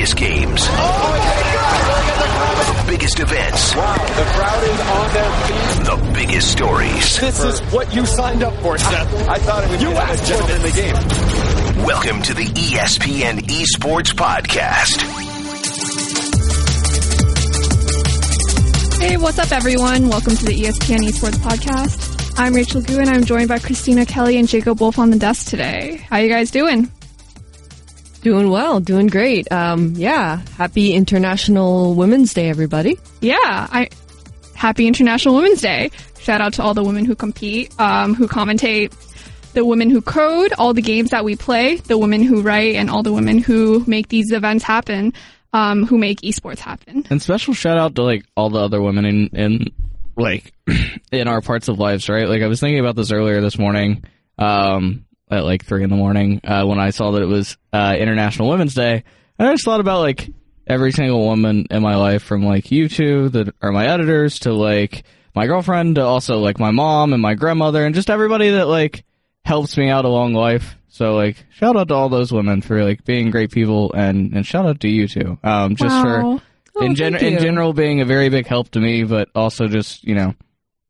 biggest games. Oh the biggest events. Wow, the crowd is on their feet. The biggest stories. This is what you signed up for, Seth. I, thought it would you be asked for in the game. Welcome to the ESPN Esports Podcast. Hey, what's up, everyone? Welcome to the ESPN Esports Podcast. I'm Rachel Gu, and I'm joined by Christina Kelly and Jacob Wolf on the desk today. How you guys doing? Doing well, doing great. Um, yeah, happy International Women's Day, everybody. Yeah, I happy International Women's Day. Shout out to all the women who compete, um, who commentate, the women who code, all the games that we play, the women who write, and all the women who make these events happen, um, who make esports happen. And special shout out to like all the other women in in like in our parts of lives, right? Like I was thinking about this earlier this morning, um, at like three in the morning, uh, when I saw that it was uh, International Women's Day. And I just thought about like every single woman in my life, from like you two that are my editors to like my girlfriend to also like my mom and my grandmother and just everybody that like helps me out along life. So like shout out to all those women for like being great people and and shout out to you too. Um, just Wow. for Oh, in, gen- in general being a very big help to me, but also just you know,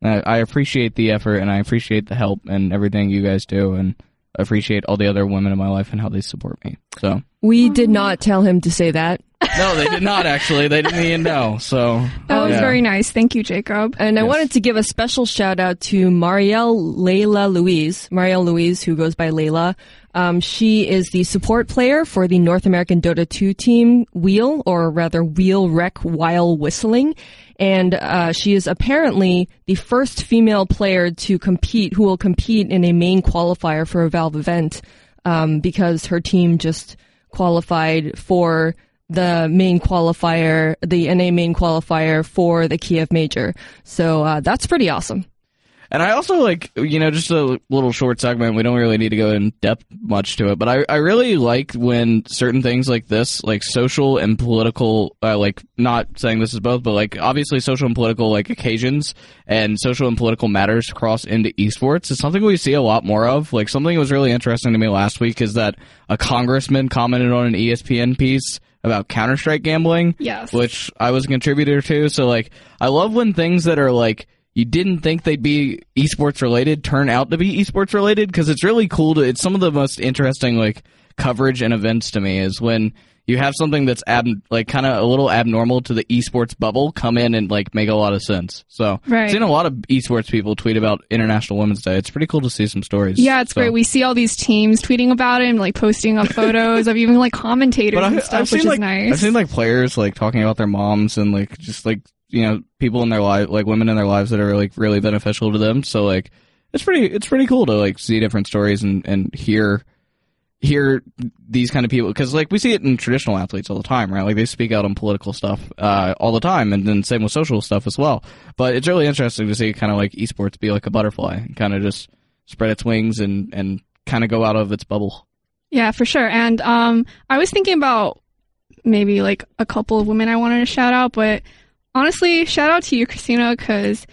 I, I appreciate the effort and I appreciate the help and everything you guys do, and appreciate all the other women in my life and how they support me. So We did not tell him to say that. no, they did not actually. They didn't even know. So That was yeah. very nice. Thank you, Jacob. And I wanted to give a special shout out to Marielle Layla Louise. Marielle Louise, who goes by Layla. Um, she is the support player for the North American Dota 2 team Wheel, or rather Wheel Rec While Whistling. And uh, she is apparently the first female player to compete, who will compete in a main qualifier for a Valve event, um, because her team just qualified for the main qualifier, the NA main qualifier for the Kiev Major. So uh, that's pretty awesome. And I also like, you know, just a little short segment. We don't really need to go in depth much to it, but I, I really like when certain things like this, like social and political, uh, like not saying this is both, but like obviously social and political like occasions and social and political matters cross into esports. It's something we see a lot more of. Like something that was really interesting to me last week is that a congressman commented on an ESPN piece about Counter Strike gambling Yes. which I was a contributor to. So like, I love when things that are like you didn't think they'd be esports related turn out to be esports related because it's really cool to. It's some of the most interesting like coverage and events to me is when you have something that's ab like kind of a little abnormal to the esports bubble come in and like make a lot of sense. So Right. I've seen a lot of esports people tweet about International Women's Day. It's pretty cool to see some stories. Yeah, it's So- great. We see all these teams tweeting about it and like posting up photos of even like commentators But and stuff, I've which seen is like nice. I've seen like players like talking about their moms and like just like you know people in their life like women in their lives that are like really beneficial to them. So like it's pretty it's pretty cool to like see different stories and and hear hear these kind of people because like we see it in traditional athletes all the time right like they speak out on political stuff uh all the time and then same with social stuff as well but it's really interesting to see kind of like esports be like a butterfly and kind of just spread its wings and and kind of go out of its bubble Yeah, for sure. And um, I was thinking about maybe like a couple of women I wanted to shout out, but honestly, shout out to you, Christina, because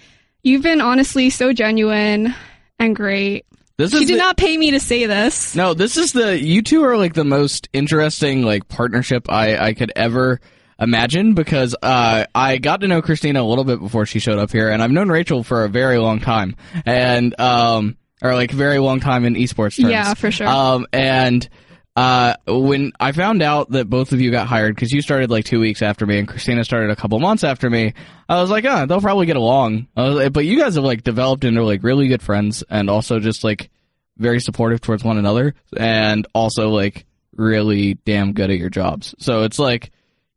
you've been honestly so genuine and great. this She is did the- not pay me to say this. No, this is the you two are like the most interesting like partnership I I could ever imagine because uh I got to know Christina a little bit before she showed up here and I've known Rachel for a very long time and um or like very long time in esports terms. Yeah, for sure. Um and uh, when I found out that both of you got hired, because you started like two weeks after me and Christina started a couple months after me, I was like, ah, they'll probably get along. Like, but you guys have like developed into like really good friends and also just like very supportive towards one another and also like really damn good at your jobs. So it's like,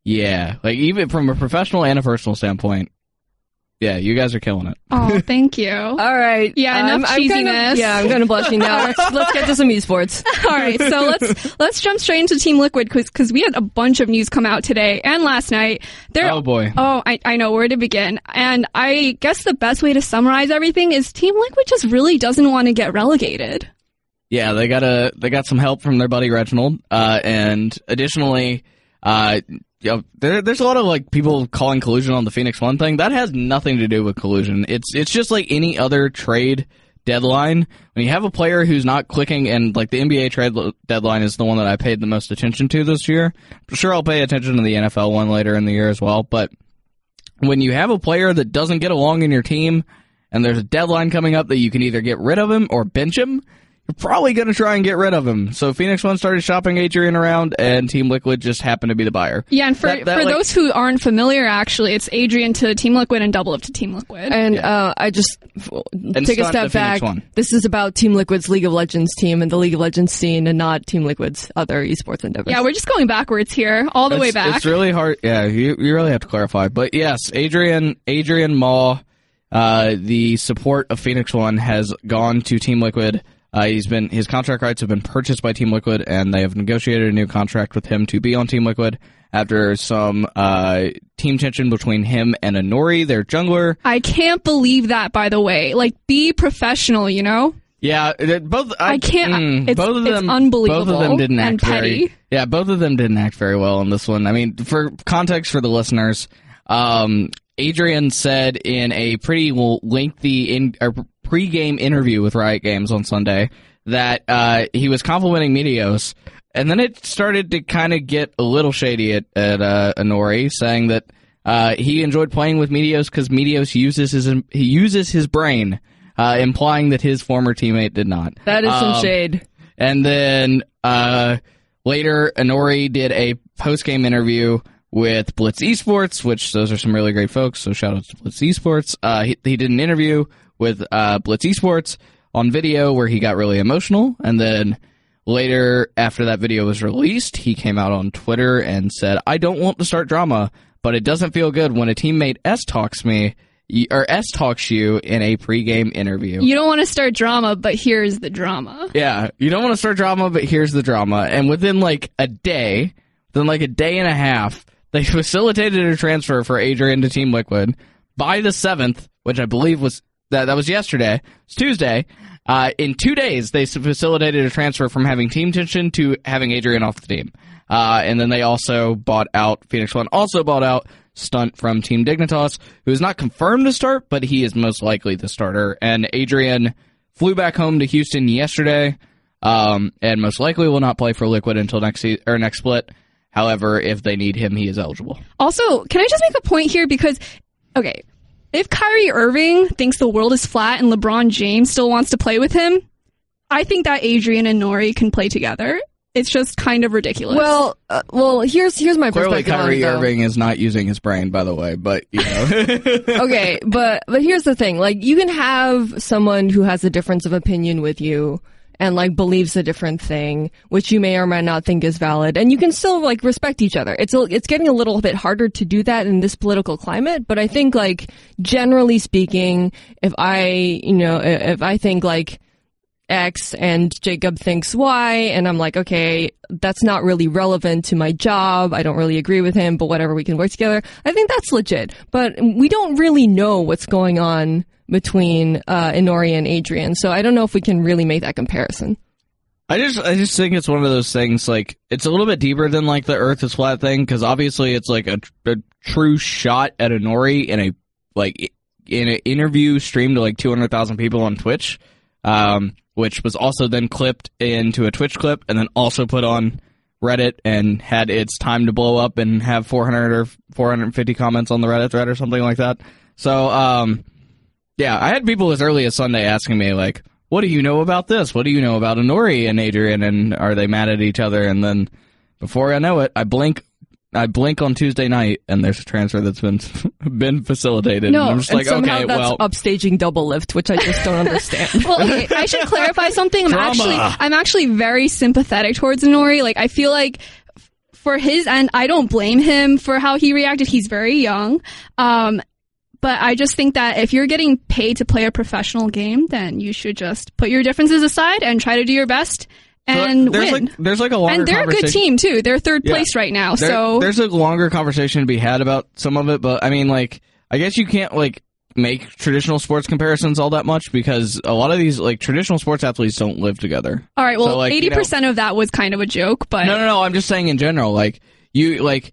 yeah, like even from a professional and a personal standpoint, yeah, you guys are killing it. Oh, thank you. All right. Yeah, enough kind of, cheesiness. yeah, I'm kind of blushing now. let's, let's get to some esports. All right, so let's let's jump straight into Team Liquid because we had a bunch of news come out today and last night. There, Oh, boy. Oh, I, I know where to begin, and I guess the best way to summarize everything is Team Liquid just really doesn't want to get relegated. Yeah, they got a they got some help from their buddy Reginald, uh, and additionally, uh, know, there, there's a lot of like people calling collusion on the Phoenix One thing. That has nothing to do with collusion. It's it's just like any other trade deadline, when you have a player who's not clicking, and like the NBA trade deadline is the one that I paid the most attention to this year. Sure I'll pay attention to the NFL one later in the year as well, but when you have a player that doesn't get along in your team, and there's a deadline coming up that you can either get rid of him or bench him, probably going to try and get rid of him. So Phoenix One started shopping Adrian around, and Team Liquid just happened to be the buyer. Yeah, and for That- that, for like- those who aren't familiar, actually, it's Adrian to Team Liquid and Double Up to Team Liquid. And uh, I just f- take a step back. one. This is about Team Liquid's League of Legends team and the League of Legends scene, and not Team Liquid's other esports endeavors. yeah, we're just going backwards here, all the way back. It's really hard. Yeah, you, you really have to clarify. But yes, Adrian Adrian Ma, uh, the support of Phoenix One has gone to Team Liquid. Uh, he's been his contract rights have been purchased by Team Liquid, and they have negotiated a new contract with him to be on Team Liquid after some uh, team tension between him and Inori, their jungler. I can't believe that, by the way. Like, be professional, you know? Yeah, both. I, I can't- mm, it's- both of it's them. Both of them didn't act very. Yeah, both of them didn't act very well in this one. I mean, for context for the listeners, um, Adrian said in a pretty lengthy in pre-game interview with Riot Games on Sunday that uh, he was complimenting Meteos, and then it started to kind of get a little shady at at uh, Inori, saying that uh, he enjoyed playing with Meteos because Meteos uses his he uses his brain, uh, implying that his former teammate did not. that is some Um, shade. and then uh, later, Inori did a post game interview with Blitz Esports, which those are some really great folks. So shout out to Blitz Esports. Uh, he, he did an interview with uh, Blitz Esports on video where he got really emotional, and then later, after that video was released, he came out on Twitter and said, "I don't want to start drama, but it doesn't feel good when a teammate S talks me." Or S talks you in a pregame interview. You don't want to start drama, but here's the drama. Yeah, you don't want to start drama, but here's the drama. And within like a day, within like a day and a half, they facilitated a transfer for Adrian to Team Liquid by the seventh, which I believe was that that was yesterday. It's Tuesday. Uh, in two days, they facilitated a transfer from having team tension to having Adrian off the team. Uh, and then they also bought out Phoenix One. Also bought out Stunt from Team Dignitas, who is not confirmed to start, but he is most likely the starter. And Adrian flew back home to Houston yesterday, um, and most likely will not play for Liquid until next se- or next split. However, if they need him, he is eligible. Also, can I just make a point here? Because, okay, if Kyrie Irving thinks the world is flat and LeBron James still wants to play with him, I think that Adrian and Nori can play together. It's just kind of ridiculous. Well, uh, well, here's here's my Clearly, perspective on Kyrie it, though. Irving is not using his brain, by the way. But you know, okay, but but here's the thing: like, you can have someone who has a difference of opinion with you and like believes a different thing, which you may or may not think is valid, and you can still like respect each other. It's a, it's getting a little bit harder to do that in this political climate, but I think like generally speaking, if I you know if I think like X and Jacob thinks Y, and I'm like, okay, that's not really relevant to my job. I don't really agree with him, but whatever, we can work together. I think that's legit. But we don't really know what's going on between uh, Inori and Adrian, so I don't know if we can really make that comparison. I just I just think it's one of those things. Like it's a little bit deeper than like the Earth is flat thing, because obviously it's like a, a true shot at Inori in a like in an interview streamed to like two hundred thousand people on Twitch, um, which was also then clipped into a Twitch clip and then also put on Reddit and had its time to blow up and have 400 or 450 comments on the Reddit thread or something like that. So, um, yeah, I had people as early as Sunday asking me like, "What do you know about this? What do you know about Inori and Adrian? And are they mad at each other?" And then before I know it, I blink. I blink on Tuesday night, and there's a transfer that's been been facilitated. No, and I'm just and like, somehow okay, that's well, upstaging double lift, which I just don't understand. well, okay, I should clarify something. I'm Drama. actually, I'm actually very sympathetic towards Nori. Like, I feel like f- for his end, I don't blame him for how he reacted. He's very young. Um, but I just think that if you're getting paid to play a professional game, then you should just put your differences aside and try to do your best and there's win. like there's like a longer and they're a good team too. They're third Yeah. place right now. There- so there's a longer conversation to be had about some of it, but I mean, like, I guess you can't like make traditional sports comparisons all that much because a lot of these like traditional sports athletes don't live together. all right. so, Well, like, you eighty know- percent of that was kind of a joke, but No, no, no. I'm just saying in general, like you, like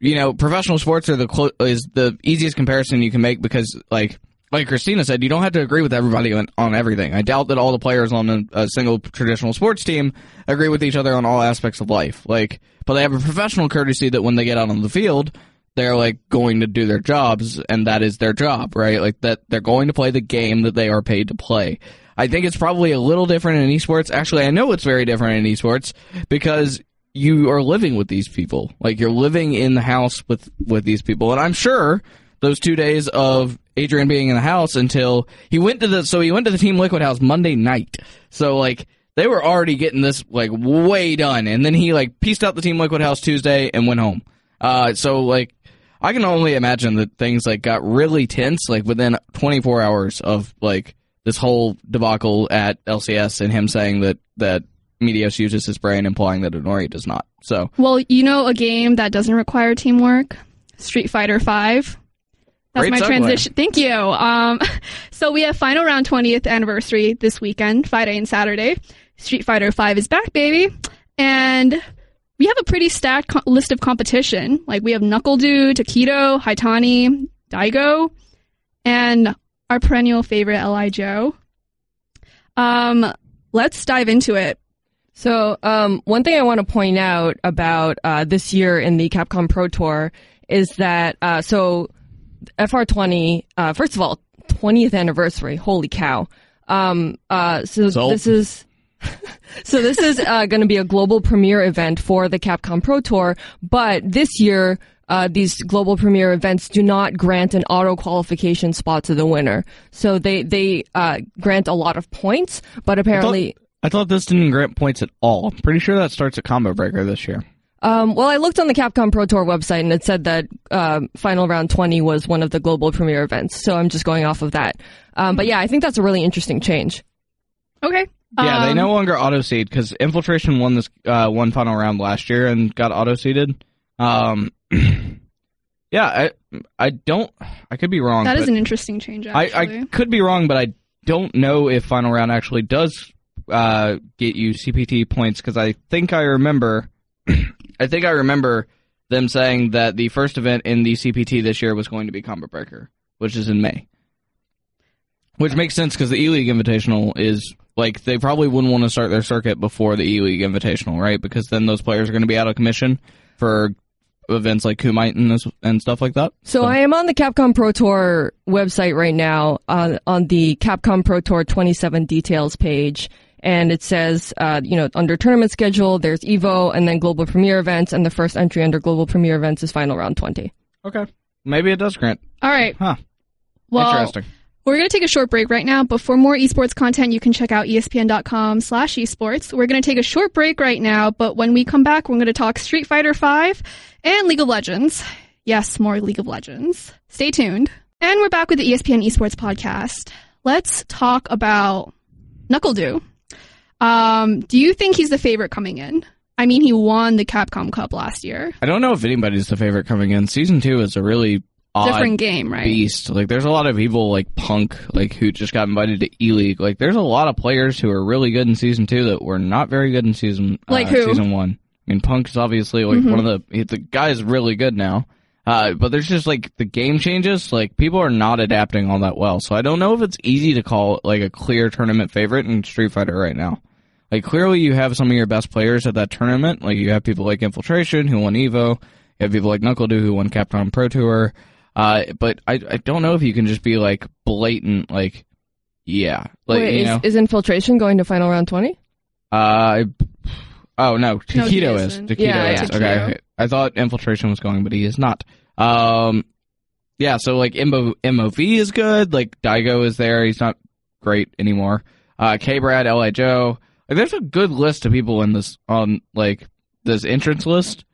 you know, professional sports are the clo- is the easiest comparison you can make because like like Christina said, you don't have to agree with everybody on, on everything. I doubt that all the players on a, a single traditional sports team agree with each other on all aspects of life. Like, but they have a professional courtesy that when they get out on the field, they're like going to do their jobs, and that is their job, right? Like that they're going to play the game that they are paid to play. I think it's probably a little different in esports. Actually, I know it's very different in esports because you are living with these people. Like you're living in the house with with these people, and I'm sure those two days of Adrian being in the house until he went to the so he went to the Team Liquid house Monday night. So like they were already getting this like way done, and then he like pieced out the Team Liquid house Tuesday and went home. Uh, so like I can only imagine that things like got really tense like within 24 hours of like this whole debacle at LCS and him saying that that Meteos uses his brain, implying that Inori does not. So Well, you know a game that doesn't require teamwork? Street Fighter 5. That's Great my segue. transition. Thank you. Um, so we have final round 20th anniversary this weekend, Friday and Saturday. Street Fighter 5 is back, baby. And we have a pretty stacked co- list of competition. Like we have Knuckle Dew, Tokido, Haitani, Daigo, and our perennial favorite, Li Joe. Um, let's dive into it. So, um, one thing I want to point out about uh, this year in the Capcom Pro Tour is that uh, so FR20. Uh, first of all, 20th anniversary. Holy cow! Um, uh, so this is. so this is uh, going to be a global premiere event for the Capcom Pro Tour, but this year uh, these global premiere events do not grant an auto qualification spot to the winner. So they they uh, grant a lot of points, but apparently I thought this didn't grant points at all. I'm pretty sure that starts at Combo Breaker this year. Um, well, I looked on the Capcom Pro Tour website and it said that um, Final Round 20 was one of the global premiere events. So I'm just going off of that. Um, but yeah, I think that's a really interesting change. Okay. Yeah, they Um, no longer auto seed because Infiltration won this uh, one final round last year and got auto seeded. Um, yeah, I I don't. I could be wrong. That is an interesting change, I. I could be wrong, but I don't know if final round actually does uh, get you CPT points because I think I remember. I think I remember them saying that the first event in the CPT this year was going to be Combo Breaker, which is in May. Which makes sense because the E League Invitational is like they probably wouldn't want to start their circuit before the E League Invitational, right? Because then those players are going to be out of commission for events like Kumite and, this, and stuff like that. So I am on the Capcom Pro Tour website right now uh, on the Capcom Pro Tour 27 details page. And it says, uh, you know, under tournament schedule, there's Evo and then global premiere events. And the first entry under global premiere events is final round 20. Okay, maybe it does grant. All right. Huh. Well, Interesting. We're going to take a short break right now, but for more esports content, you can check out espn.com slash esports. We're going to take a short break right now, but when we come back, we're going to talk Street Fighter 5 and League of Legends. Yes, more League of Legends. Stay tuned. And we're back with the ESPN Esports podcast. Let's talk about NuckleDu. Um, do you think he's the favorite coming in? I mean, he won the Capcom Cup last year. I don't know if anybody's the favorite coming in. Season two is a really odd Different game, right? beast. Like, there's a lot of people like Punk, like who just got invited to E League. Like, there's a lot of players who are really good in season two that were not very good in season uh, Like who? season one. I mean, Punk is obviously like one of the he- the guy is really good now. Uh, but there's just like the game changes. Like people are not adapting all that well. So I don't know if it's easy to call like a clear tournament favorite in Street Fighter right now. Like clearly you have some of your best players at that tournament. Like you have people like Infiltration who won Evo. You have people like NuckleDu who won Capcom Pro Tour. Uh, but I I don't know if you can just be like blatant like yeah like Wait, you is, know is Infiltration going to final round 20? uh oh no No, Tokido is isn't. Tokido Yeah, is yeah. okay I thought Infiltration was going but he is not um yeah so like MO, MOV is good like Daigo is there he's not great anymore uh K Brad Li Joe like there's a good list of people in this on like this entrance list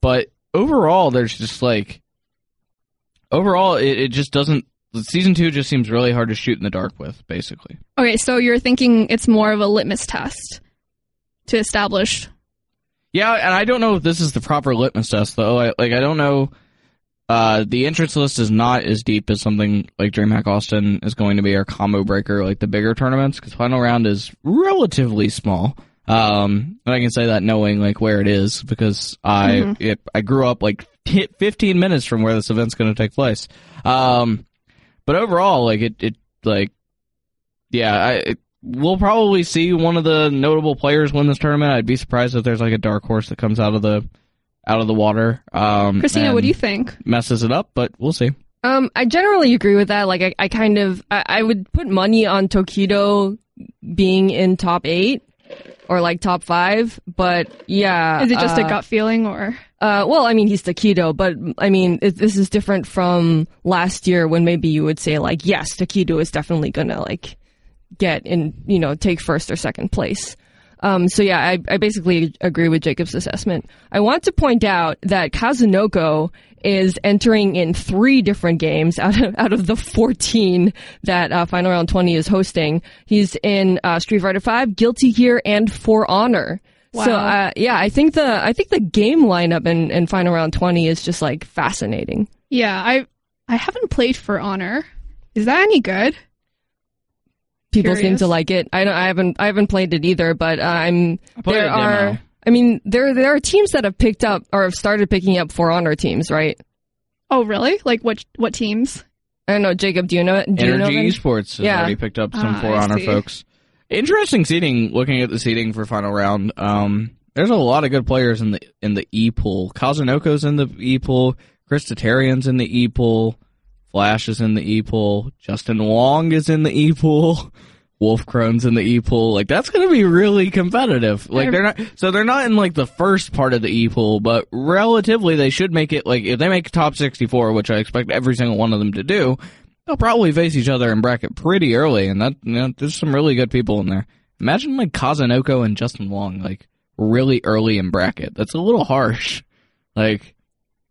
but overall there's just like overall it, it just doesn't season two just seems really hard to shoot in the dark with basically Okay, so you're thinking it's more of a litmus test to establish. yeah and i don't know if this is the proper litmus test though I, like i don't know uh the entrance list is not as deep as something like dreamhack austin is going to be or combo breaker like the bigger tournaments because final round is relatively small. Um and i can say that knowing like where it is because i it, i grew up like 15 minutes from where this event's going to take place. Um but overall, like it, it like yeah, I it, we'll probably see one of the notable players win this tournament. I'd be surprised if there's like a dark horse that comes out of the out of the water. Um, Christina, what do you think? Messes it up, but we'll see. Um, I generally agree with that. Like, I, I kind of, I, I would put money on Tokido being in top eight or like top five, but yeah. Is it just uh, a gut feeling or? Uh, well, I mean, he's Tokido, but I mean, it, this is different from last year when maybe you would say like, yes, Tokido is definitely gonna like get in, you know, take first or second place. Um, so yeah, I, I basically agree with Jacob's assessment. I want to point out that Kazunoko is entering in three different games out of, out of the 14 that uh, Final Round 20 is hosting. He's in uh, Street Fighter 5, Guilty Gear, and For Honor. So Wow. uh, yeah, I think the I think the game lineup in, in Final Round 20 is just like fascinating. Yeah, I I haven't played for Honor. Is that any good? People seem to like it. I don't. I haven't. I haven't played it either. But uh, I'm. played there a demo. I mean, there there are teams that have picked up or have started picking up For Honor teams, right? Oh, really? Like what what teams? I don't know, Jacob. Do you know? Do you know? Energy? Esports has Yeah. already picked up some Ah, For Honor folks. Interesting seating. Looking at the seating for final round, um, there's a lot of good players in the in the E pool. Kazunoko's in the E pool. Chris Tatarian's in the E pool. Flash is in the E pool. Justin Wong is in the E pool. Wolfkrone's in the E pool. Like that's going to be really competitive. Like they're not so they're not in like the first part of the E pool, but relatively they should make it like if they make top 64, which I expect every single one of them to do, they'll probably face each other in bracket pretty early and that you know, there's some really good people in there. Imagine like Kazunoko and Justin Wong like really early in bracket. That's a little harsh. Like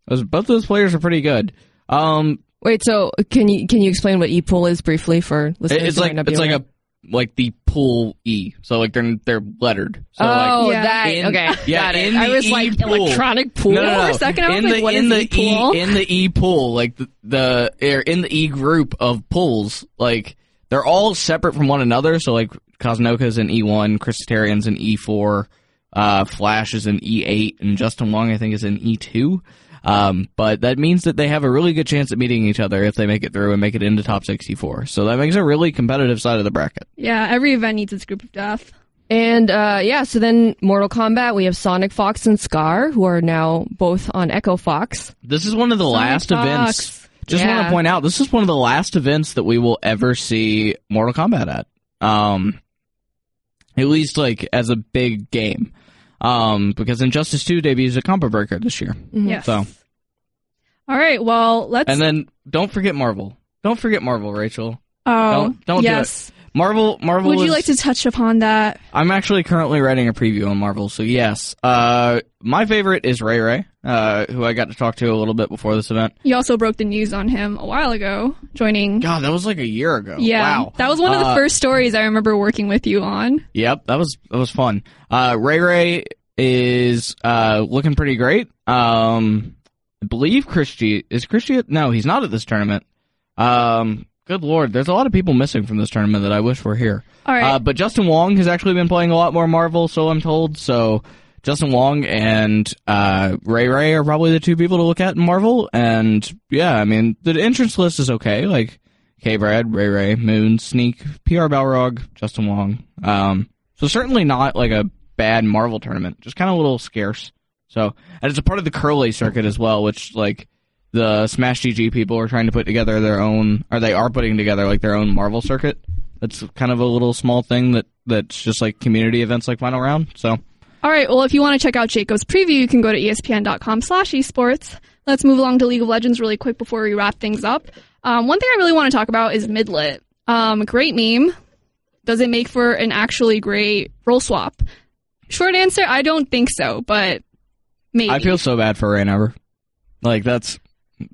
those, both those players are pretty good. Um Wait. So can you can you explain what E pool is briefly for listeners? it's who like might not be it's like aware? a like the pool E. So like they're they're lettered. So oh, like Yeah. that. in- okay. yeah, got it. in I the was E like pool. electronic pool. no, no, no. For a second, I was in like, the, what in is the E-pool? E in the E pool, like the the er, in the E group of pools, like they're all separate from one another. So like Kazunoko's in E one, Christarian's in E four, uh, Flash is in E eight, and Justin Wong I think is in E two. Um, but that means that they have a really good chance at meeting each other if they make it through and make it into top 64. So that makes a really competitive side of the bracket. Yeah, every event needs its group of death. And uh, yeah, so then Mortal Kombat, we have Sonic Fox and Scar, who are now both on Echo Fox. This is one of the last Fox. events. Just want to point out, this is one of the last events that we will ever see Mortal Kombat at. Um, at least like as a big game. Um, because Injustice 2 debuts at Combo Breaker this year. Yes. So, All right. Well, let's. and then don't forget Marvel. Don't forget Marvel, Rachel. oh, don't- don't do yes. Marvel, Marvel. Would you is- like to touch upon that? I'm actually currently writing a preview on Marvel, so yes. Uh, my favorite is Ray Ray, uh, who I got to talk to a little bit before this event. You also broke the news on him a while ago, joining. God, that was like a year ago. Yeah, Wow. that was one of the Uh, first stories I remember working with you on. Yep, that was that was fun. Uh, Ray Ray is uh looking pretty great. Um, I believe Christie is Christie. No, he's not at this tournament. Um, good lord, there's a lot of people missing from this tournament that I wish were here. All right. Uh, but Justin Wong has actually been playing a lot more Marvel, so I'm told. So Justin Wong and uh, Ray Ray are probably the two people to look at in Marvel. And yeah, I mean the entrance list is okay. Like K. Brad, Ray Ray, Moon, Sneak, PR Balrog, Justin Wong. Um, so certainly not like a bad Marvel tournament. Just kind of a little scarce. So and it's a part of the Curly circuit as well, which like the Smash GG people are trying to put together their own, or they are putting together like their own Marvel circuit. That's kind of a little small thing that that's just like community events like Final Round. So All right. Well, if you want to check out Jacob's preview, you can go to E espn.com slash esports. Let's move along to League of Legends really quick before we wrap things up. Um, one thing I really want to talk about is Midglet. Um, great meme. Does it make for an actually great role swap? Short answer, I don't think so, but maybe. I feel so bad for Reignover. Like that's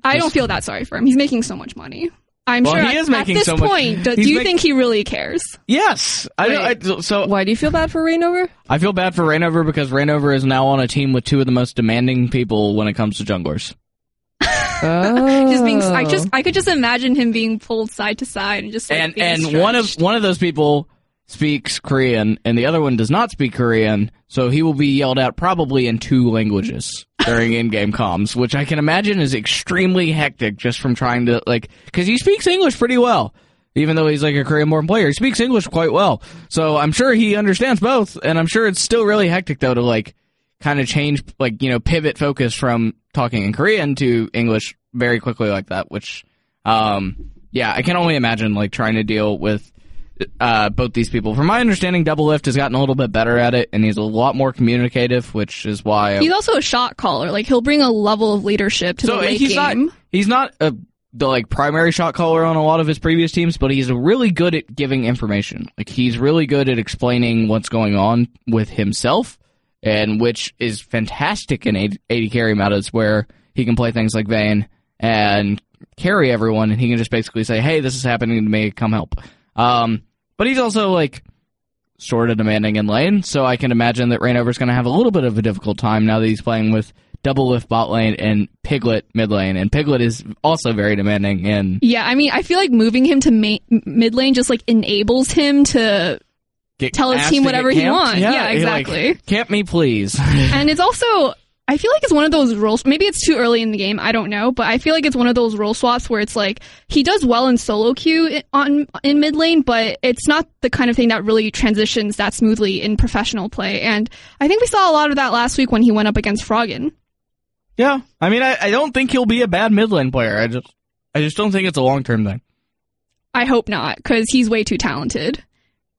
I don't feel that sorry for him. He's making so much money. I'm Well, sure he at, is making at this so much- point, do, do you make- think he really cares? yes. I, I so Why do you feel bad for Reignover? I feel bad for Reignover because Reignover is now on a team with two of the most demanding people when it comes to junglers. Oh. Just being, I just, I could just imagine him being pulled side to side and just like and and one of one of those people speaks Korean and the other one does not speak Korean, so he will be yelled at probably in two languages. during in-game comms, which I can imagine is extremely hectic just from trying to like because he speaks English pretty well. Even though he's like a Korean born player, he speaks English quite well. So I'm sure he understands both, and I'm sure it's still really hectic though to like kind of change, like, you know, pivot focus from talking in Korean to English very quickly like that, which, um, yeah, I can only imagine like trying to deal with uh, both these people. From my understanding, Double Lift has gotten a little bit better at it, and he's a lot more communicative, which is why he's also a shot caller. Like he'll bring a level of leadership to so the late he's game. Not, he's not a, the like primary shot caller on a lot of his previous teams, but he's really good at giving information. Like he's really good at explaining what's going on with himself, and which is fantastic in 80, 80 carry metas where he can play things like Vayne and carry everyone, and he can just basically say, "Hey, this is happening to me. Come help." Um, but he's also like sort of demanding in lane, so I can imagine that Reignover's going to have a little bit of a difficult time now that he's playing with double lift bot lane and Piglet mid lane, and Piglet is also very demanding. And yeah, I mean, I feel like moving him to ma- mid lane just like enables him to tell his team whatever he wants. Yeah, yeah exactly. Like, camp me, please. and it's also I feel like it's one of those roles. Maybe it's too early in the game. I don't know, but I feel like it's one of those role swaps where it's like he does well in solo queue on in mid lane, but it's not the kind of thing that really transitions that smoothly in professional play. And I think we saw a lot of that last week when he went up against Froggen. Yeah, I mean, I, I don't think he'll be a bad mid lane player. I just I just don't think it's a long term thing. I hope not, because he's way too talented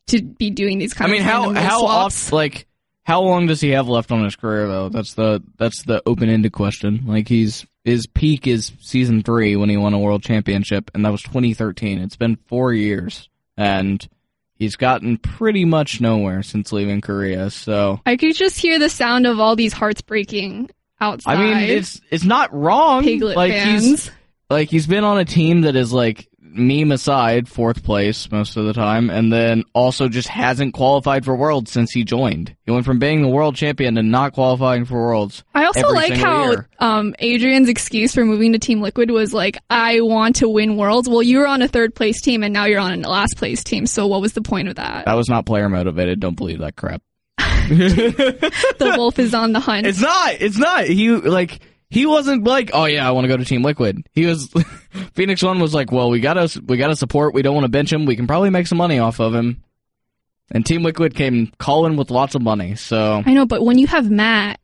to be doing these kind of I mean, of how how off like how long does he have left on his career though? That's the that's the open ended question. Like he's his peak is season three when he won a world championship, and that was 2013. It's been four years, and he's gotten pretty much nowhere since leaving Korea. So I could just hear the sound of all these hearts breaking outside. I mean, it's it's not wrong. Piglet like fans. he's like he's been on a team that is like meme aside, fourth place most of the time, and then also just hasn't qualified for Worlds since he joined. He went from being the world champion to not qualifying for Worlds. I also like how um, Adrian's excuse for moving to Team Liquid was like, "I want to win Worlds." Well, you were on a third place team, and now you're on a last place team. So, what was the point of that? That was not player motivated. Don't believe that crap. the wolf is on the hunt. It's not. It's not. He like he wasn't like, oh yeah, I want to go to Team Liquid. He was Phoenix One was like, well, we gotta we gotta support. We don't want to bench him. We can probably make some money off of him. And Team Liquid came calling with lots of money. So I know, but when you have Matt,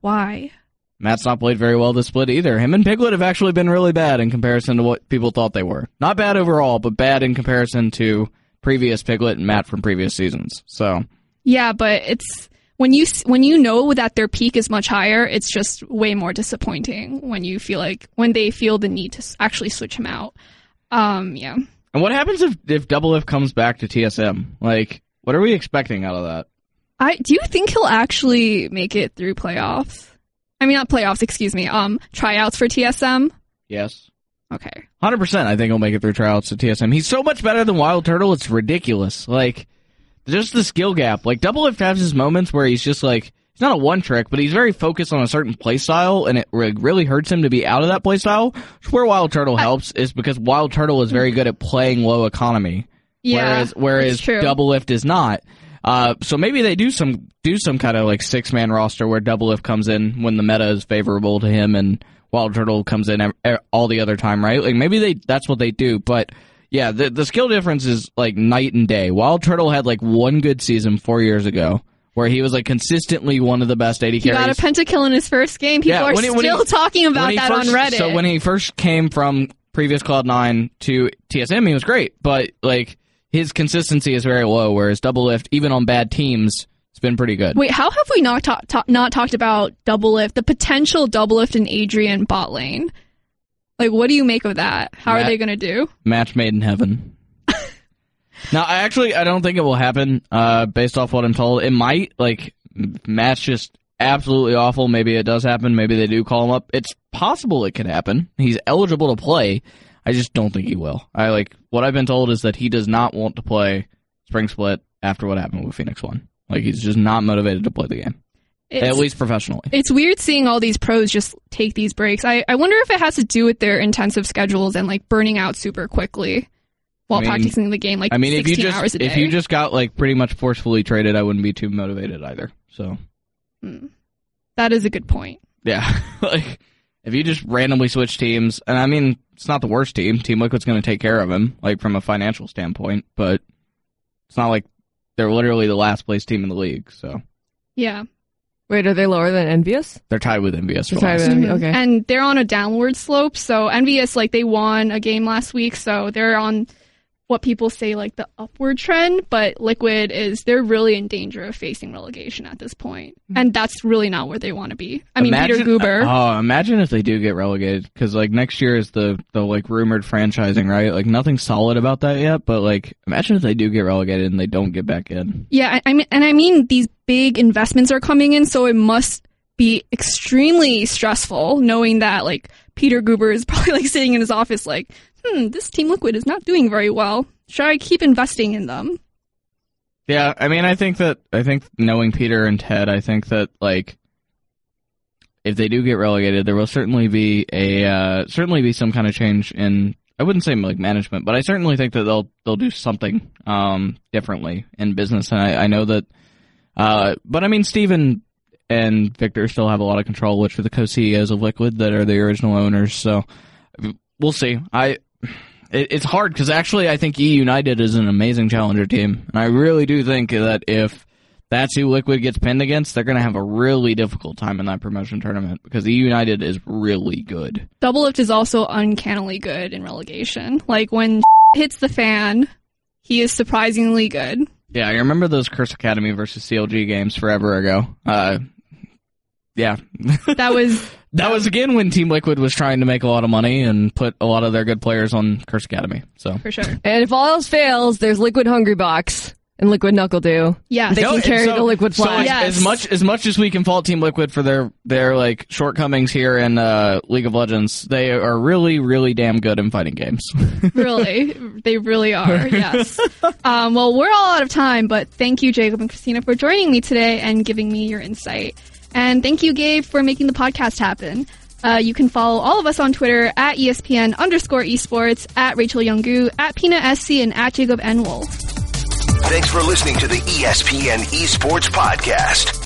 why? Matt's not played very well this split either. Him and Piglet have actually been really bad in comparison to what people thought they were. Not bad overall, but bad in comparison to previous Piglet and Matt from previous seasons. So Yeah, but it's when you when you know that their peak is much higher, it's just way more disappointing when you feel like when they feel the need to actually switch him out. Um, yeah. And what happens if if Double Lift comes back to TSM? Like, what are we expecting out of that? I do you think he'll actually make it through playoffs? I mean, not playoffs, excuse me. Um, tryouts for TSM. Yes. Okay. Hundred percent. I think he'll make it through tryouts to TSM. He's so much better than Wild Turtle. It's ridiculous. Like just the skill gap. Like Double Lift has his moments where he's just like he's not a one trick, but he's very focused on a certain play style, and it re- really hurts him to be out of that play style. Where Wild Turtle helps is because Wild Turtle is very good at playing low economy, Yeah. whereas whereas that's true. Double Lift is not. Uh, so maybe they do some do some kind of like six man roster where Double Lift comes in when the meta is favorable to him, and Wild Turtle comes in all the other time, right? Like maybe they that's what they do, but yeah, the the skill difference is like night and day. Wild Turtle had like one good season four years ago where he was like consistently one of the best AD He got a pentakill in his first game. People Yeah, are he- still he- talking about that first- on Reddit. So when he first came from previous Cloud Nine to TSM, he was great, but like his consistency is very low. Whereas Double Lift, even on bad teams, it's been pretty good. Wait, how have we not ta- ta- not talked about double lift, the potential double lift in Adrian bot lane? Like, what do you make of that? How are they going to do? match made in heaven. now, I actually I don't think it will happen. Uh, based off what I'm told, it might. Like m- match just absolutely awful. Maybe it does happen. Maybe they do call him up. It's possible it could happen. He's eligible to play. I just don't think he will. I like what I've been told is that he does not want to play spring split after what happened with Phoenix One. Like he's just not motivated to play the game, It's, at least professionally. it's weird seeing all these pros just take these breaks. I, I wonder if it has to do with their intensive schedules and like burning out super quickly while I mean- practicing the game like I mean, if you just hours a day. if you just got like pretty much forcefully traded, I wouldn't be too motivated either. So Hmm. That is a good point. Yeah, like if you just randomly switch teams, and I mean it's not the worst team. Team Liquid's going to take care of him, like from a financial standpoint, but it's not like they're literally the last place team in the league. So Yeah. Wait, are they lower than Envious? they're tied with Envious. For They're tied last. with- Mhm. Okay. And they're on a downward slope. So Envious, like they won a game last week, so they're on what people say like the upward trend. But Liquid is they're really in danger of facing relegation at this point, mm-hmm. and that's really not where they want to be. I mean, Peter Guber. Oh, imagine if they do get relegated because like next year is the the like rumored franchising, right? Like nothing solid about that yet, but like imagine if they do get relegated and they don't get back in. Yeah, I, I mean, and I mean these big investments are coming in, so it must be extremely stressful knowing that like Peter Guber is probably like sitting in his office like, hmm, this Team Liquid is not doing very well. Should I keep investing in them? Yeah, I mean, I think that I think knowing Peter and Ted, I think that like if they do get relegated, there will certainly be a uh, certainly be some kind of change in. I wouldn't say like management, but I certainly think that they'll they'll do something um, differently in business, and I, I know that. Uh, but I mean, Steven and Victor still have a lot of control, which are the co-CEOs of Liquid that are the original owners. So we'll see. I it, it's hard because actually I think E United is an amazing challenger team, and I really do think that if that's who Liquid gets pinned against, they're going to have a really difficult time in that promotion tournament because E United is really good. Double Lift is also uncannily good in relegation. Like when hits the fan, he is surprisingly good. Yeah, I remember those Curse Academy versus CLG games forever ago. Uh, yeah, That was that was again when Team Liquid was trying to make a lot of money and put a lot of their good players on Curse Academy. So for sure. And if all else fails, there's Liquid Hungry Box and Liquid NuckleDu. Yes. They can carry so- the liquid so flag. as, Yes. as much as much as we can fault Team Liquid for their their like shortcomings here in uh, League of Legends, they are really really damn good in fighting games. really, they really are. Yes. Um, well, we're all out of time, but thank you, Jacob and Christina, for joining me today and giving me your insight. And thank you, Gabe, for making the podcast happen. Uh, you can follow all of us on Twitter at ESPN underscore esports, at Rachel Youngu, at Pina SC, and at Jacob N. Thanks for listening to the ESPN Esports Podcast.